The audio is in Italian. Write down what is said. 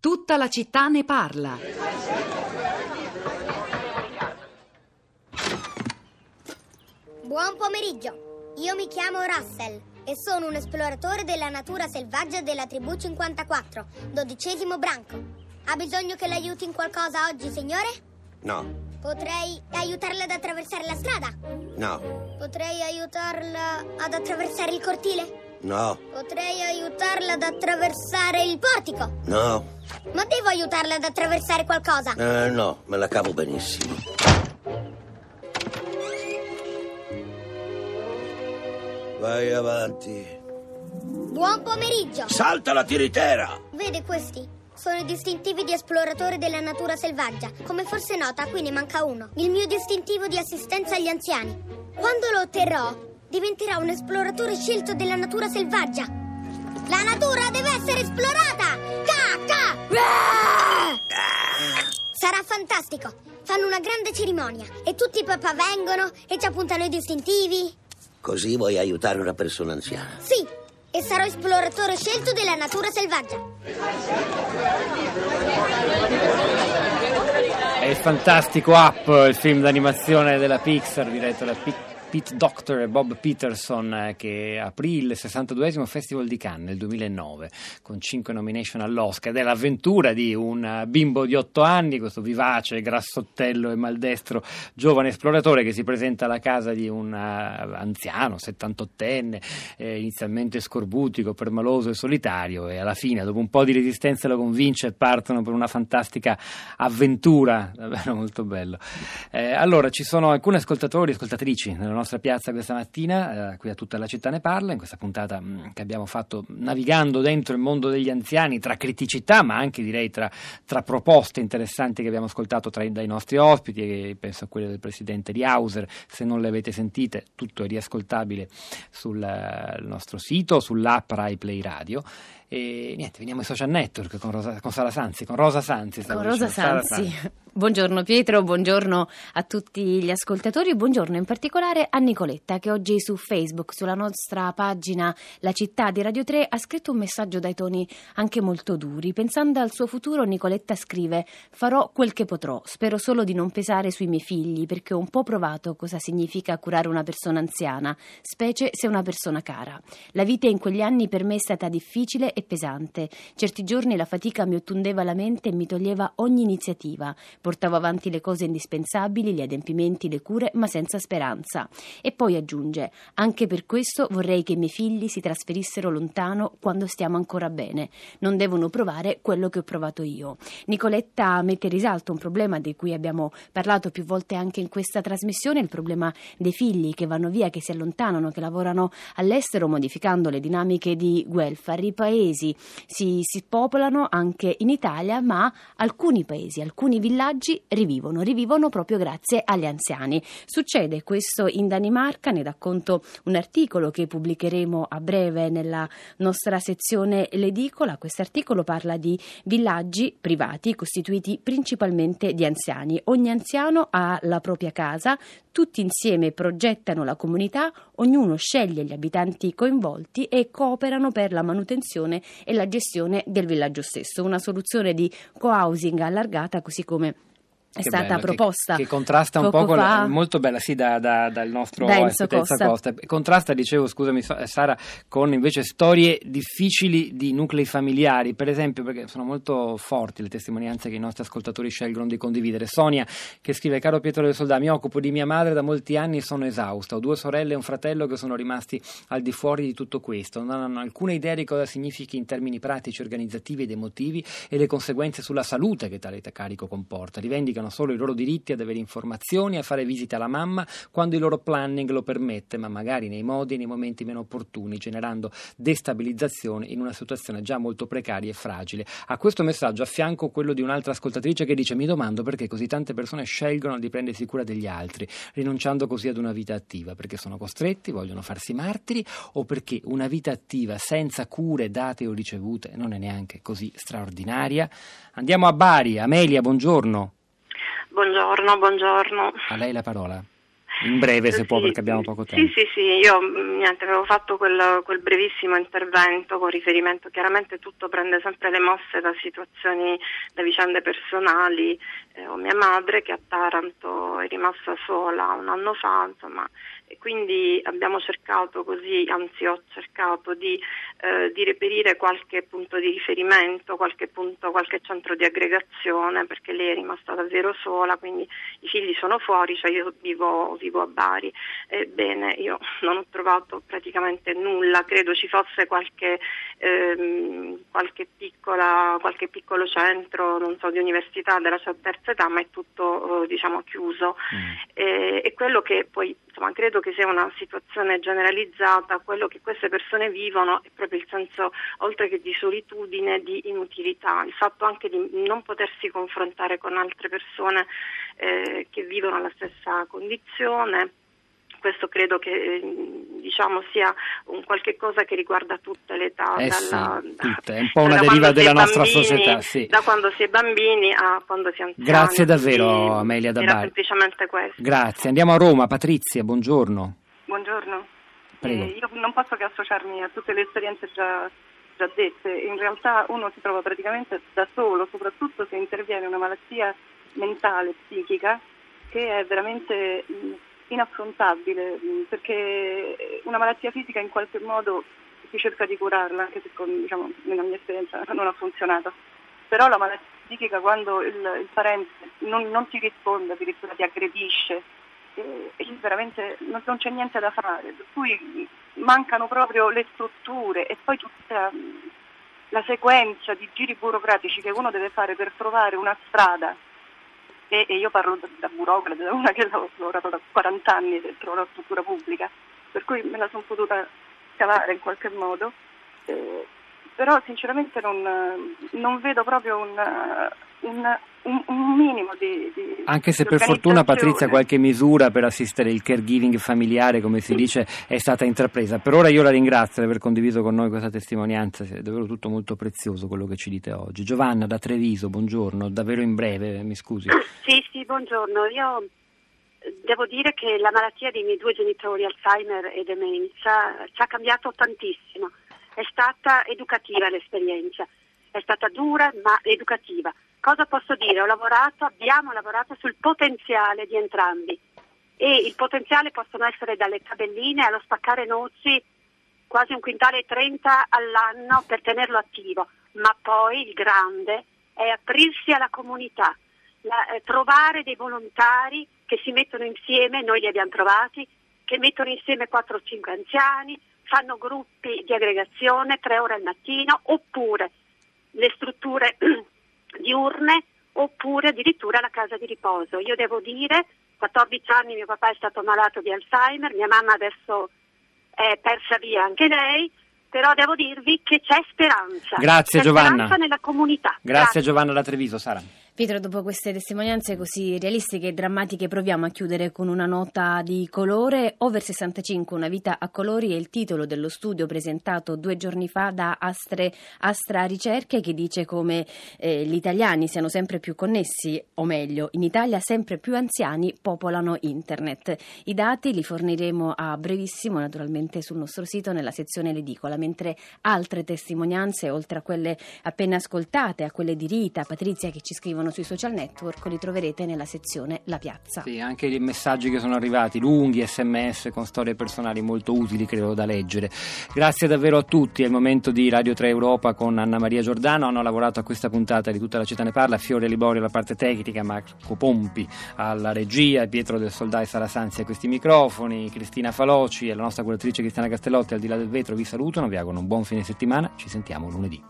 Tutta la città ne parla. Buon pomeriggio, io mi chiamo Russell e sono un esploratore della natura selvaggia della tribù 54, dodicesimo branco. Ha bisogno che l'aiuti in qualcosa oggi, signore? No, Potrei aiutarla ad attraversare la strada? no, Potrei aiutarla ad attraversare il cortile? No, Potrei aiutarla ad attraversare il portico? no, Ma devo aiutarla ad attraversare qualcosa? eh, no, me la cavo benissimo. Vai avanti. Buon pomeriggio! Salta la tiritera! Vede questi? Sono i distintivi di esploratore della natura selvaggia. Come forse nota, qui ne manca uno. Il mio distintivo di assistenza agli anziani. Quando lo otterrò, diventerò un esploratore scelto della natura selvaggia. La natura deve essere esplorata! Ca, ca! Ra! Sarà fantastico! Fanno una grande cerimonia e tutti i papà vengono e ci appuntano i distintivi. Così vuoi aiutare una persona anziana. Sì, e sarò esploratore scelto della natura selvaggia. È il fantastico Up, il film d'animazione della Pixar diretto da Pi- Pete Doctor e Bob Peterson eh, che aprì il 62esimo Festival di Cannes nel 2009 con cinque nomination all'Oscar ed è l'avventura di un eh, bimbo di 8 anni, questo vivace, grassottello e maldestro giovane esploratore che si presenta alla casa di un eh, anziano, 78enne, eh, inizialmente scorbutico, permaloso e solitario e alla fine dopo un po' di resistenza lo convince e partono per una fantastica avventura, davvero molto bello. Eh, allora, ci sono alcuni ascoltatori e ascoltatrici nella nostra piazza questa mattina, eh, qui a tutta la città ne parla, in questa puntata mh, che abbiamo fatto navigando dentro il mondo degli anziani, tra criticità ma anche direi tra, tra proposte interessanti che abbiamo ascoltato tra, dai nostri ospiti, penso a quelle del presidente di Hauser, se non le avete sentite tutto è riascoltabile sul eh, nostro sito, sull'app Rai Play Radio. E niente, veniamo ai social network con Rosa, con Sara Sanzi, con Rosa Sanzi. Con Rosa Sanzi. Buongiorno Pietro, buongiorno a tutti gli ascoltatori, buongiorno in particolare a Nicoletta che oggi su Facebook, sulla nostra pagina La città di Radio 3, ha scritto un messaggio dai toni anche molto duri. Pensando al suo futuro, Nicoletta scrive: Farò quel che potrò, spero solo di non pesare sui miei figli perché ho un po' provato cosa significa curare una persona anziana, specie se è una persona cara. La vita in quegli anni per me è stata difficile e pesante. Certi giorni la fatica mi ottundeva la mente e mi toglieva ogni iniziativa. Portavo avanti le cose indispensabili, gli adempimenti, le cure, ma senza speranza. E poi aggiunge: Anche per questo vorrei che i miei figli si trasferissero lontano quando stiamo ancora bene. Non devono provare quello che ho provato io. Nicoletta mette in risalto un problema di cui abbiamo parlato più volte anche in questa trasmissione, il problema dei figli che vanno via, che si allontanano, che lavorano all'estero, modificando le dinamiche di welfare. I paesi si, si popolano anche in Italia, ma alcuni paesi, alcuni villaggi rivivono, rivivono proprio grazie agli anziani. Succede questo in Danimarca, ne racconto un articolo che pubblicheremo a breve nella nostra sezione L'edicola. Questo articolo parla di villaggi privati costituiti principalmente di anziani. Ogni anziano ha la propria casa, tutti insieme progettano la comunità, ognuno sceglie gli abitanti coinvolti e cooperano per la manutenzione e la gestione del villaggio stesso. Una soluzione di co-housing allargata, così come è Che stata bello, che- proposta Che, contrasta un po' con fa molto bella, sì, da, da- dal nostro Enzo Enzo Costa. Contrasta, dicevo, scusami, Sa- Sara, con invece storie difficili di nuclei familiari, per esempio, perché sono molto forti le testimonianze che i nostri ascoltatori scelgono di condividere. Sonia, che scrive: Caro Pietro del Soldà, mi occupo di mia madre da molti anni e sono esausta. Ho due sorelle e un fratello che sono rimasti al di fuori di tutto questo. Non hanno alcuna idea di cosa significhi in termini pratici, organizzativi ed emotivi e le conseguenze sulla salute che tale carico comporta. Rivendicano solo i loro diritti ad avere informazioni, a fare visite alla mamma quando il loro planning lo permette, ma magari nei modi e nei momenti meno opportuni, generando destabilizzazione in una situazione già molto precaria e fragile. A questo messaggio affianco quello di un'altra ascoltatrice che dice: Mi domando perché così tante persone scelgono di prendersi cura degli altri, rinunciando così ad una vita attiva, perché sono costretti, vogliono farsi martiri o perché una vita attiva senza cure date o ricevute non è neanche così straordinaria. Andiamo a Bari, Amelia, buongiorno. Buongiorno, buongiorno. A lei la parola. In breve se sì, può perché abbiamo poco tempo. Sì, sì, sì, io mm, niente, avevo fatto quel, quel, brevissimo intervento con riferimento, chiaramente tutto prende sempre le mosse da situazioni, da vicende personali. Eh, ho mia madre che a Taranto è rimasta sola un anno fa, insomma, e quindi abbiamo cercato così, anzi ho cercato di, eh, di, reperire qualche punto di riferimento, qualche, punto, qualche centro di aggregazione perché lei è rimasta davvero sola, quindi i figli sono fuori, cioè io vivo, vivo a Bari. Ebbene, io non ho trovato praticamente nulla, credo ci fosse qualche, ehm, qualche, piccola, qualche piccolo centro, non so, di università della terza età, ma è tutto eh, diciamo chiuso. Mm. E, e quello che poi insomma, credo che sia una situazione generalizzata, quello che queste persone vivono è proprio il senso, oltre che di solitudine, di inutilità, il fatto anche di non potersi confrontare con altre persone eh, che vivono la stessa condizione questo credo che eh, diciamo, sia un qualche cosa che riguarda tutte le età. Eh dalla, sì, tutte. È un po' una deriva della nostra bambini, società. Sì. Da quando si è bambini a quando si è anziani. Grazie davvero Amelia Dabari. Era semplicemente questo. Grazie. Andiamo a Roma. Patrizia, buongiorno. Buongiorno. Eh, io non posso che associarmi a tutte le esperienze già, già dette. In realtà uno si trova praticamente da solo, soprattutto se interviene una malattia mentale, psichica, che è veramente inaffrontabile mm, perché una malattia fisica in qualche modo si cerca di curarla, anche se con, diciamo, nella mia esperienza non ha funzionato. Però la malattia psichica quando il, il parente non, non, ti risponde, addirittura ti aggredisce, eh, veramente non, non, c'è niente da fare, per cui mancano proprio le strutture e poi tutta la, la sequenza di giri burocratici che uno deve fare per trovare una strada e, e io parlo da, da burocrate, da una che ha lavorato da 40 anni dentro una struttura pubblica, per cui me la sono potuta scavare in qualche modo, eh, però sinceramente non, non vedo proprio un, un, un, un minimo di, di Anche se per fortuna Patrizia qualche misura per assistere il caregiving familiare, come si dice, è stata intrapresa. Per ora io la ringrazio di aver condiviso con noi questa testimonianza, è davvero tutto molto prezioso quello che ci dite oggi. Giovanna da Treviso, buongiorno, davvero in breve, mi scusi. Sì, sì, buongiorno. Io devo dire che la malattia dei miei due genitori, Alzheimer e demenza, ci ha cambiato tantissimo. È stata educativa l'esperienza, è stata dura ma educativa. Cosa posso dire? Ho lavorato, abbiamo lavorato sul potenziale di entrambi e il potenziale possono essere dalle tabelline allo spaccare noci quasi un quintale e 30 all'anno per tenerlo attivo, ma poi il grande è aprirsi alla comunità, la, eh, trovare dei volontari che si mettono insieme, noi li abbiamo trovati, che mettono insieme 4 o 5 anziani, fanno gruppi di aggregazione tre ore al mattino, oppure le strutture diurne oppure addirittura la casa di riposo. Io devo dire, 14 anni mio papà è stato malato di Alzheimer, mia mamma adesso è persa via anche lei, però devo dirvi che c'è speranza. Grazie c'è Giovanna. Speranza nella comunità. Grazie, Grazie. Giovanna da Treviso, Sara. Pietro, dopo queste testimonianze così realistiche e drammatiche, proviamo a chiudere con una nota di colore. Over 65, una vita a colori è il titolo dello studio presentato due giorni fa da Astre, Astra Ricerche che dice come eh, gli italiani siano sempre più connessi, o meglio, in Italia sempre più anziani popolano internet. I dati li forniremo a brevissimo, naturalmente, sul nostro sito nella sezione l'edicola, mentre altre testimonianze, oltre a quelle appena ascoltate, a quelle di Rita, Patrizia che ci scrivono sui social network li troverete nella sezione La Piazza. Sì, anche i messaggi che sono arrivati, lunghi sms con storie personali molto utili, credo, da leggere. Grazie davvero a tutti, è il momento di Radio 3 Europa con Anna Maria Giordano, hanno lavorato a questa puntata di tutta la città ne parla, Fiore Liborio alla parte tecnica, Marco Pompi alla regia, Pietro del Soldai Sarasanzi a questi microfoni, Cristina Faloci e la nostra curatrice Cristiana Castellotti al di là del vetro vi salutano, vi auguro un buon fine settimana, ci sentiamo lunedì.